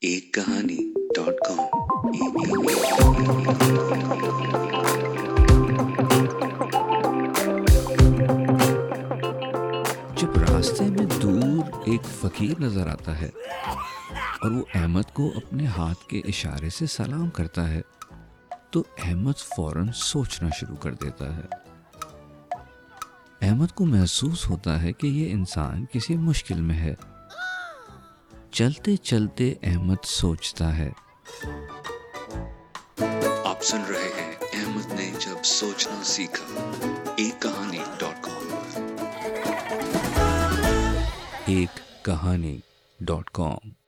ایک کہانی dot com جب راستے میں دور ایک فقیر نظر آتا ہے اور وہ احمد کو اپنے ہاتھ کے اشارے سے سلام کرتا ہے، تو احمد فوراً سوچنا شروع کر دیتا ہے۔ احمد کو محسوس ہوتا ہے کہ یہ انسان کسی مشکل میں ہے۔ چلتے چلتے احمد سوچتا ہے۔ آپ سن رہے ہیں احمد نے جب سوچنا سیکھا۔ ایک کہانی ڈاٹ کام ایک کہانی ڈاٹ کام۔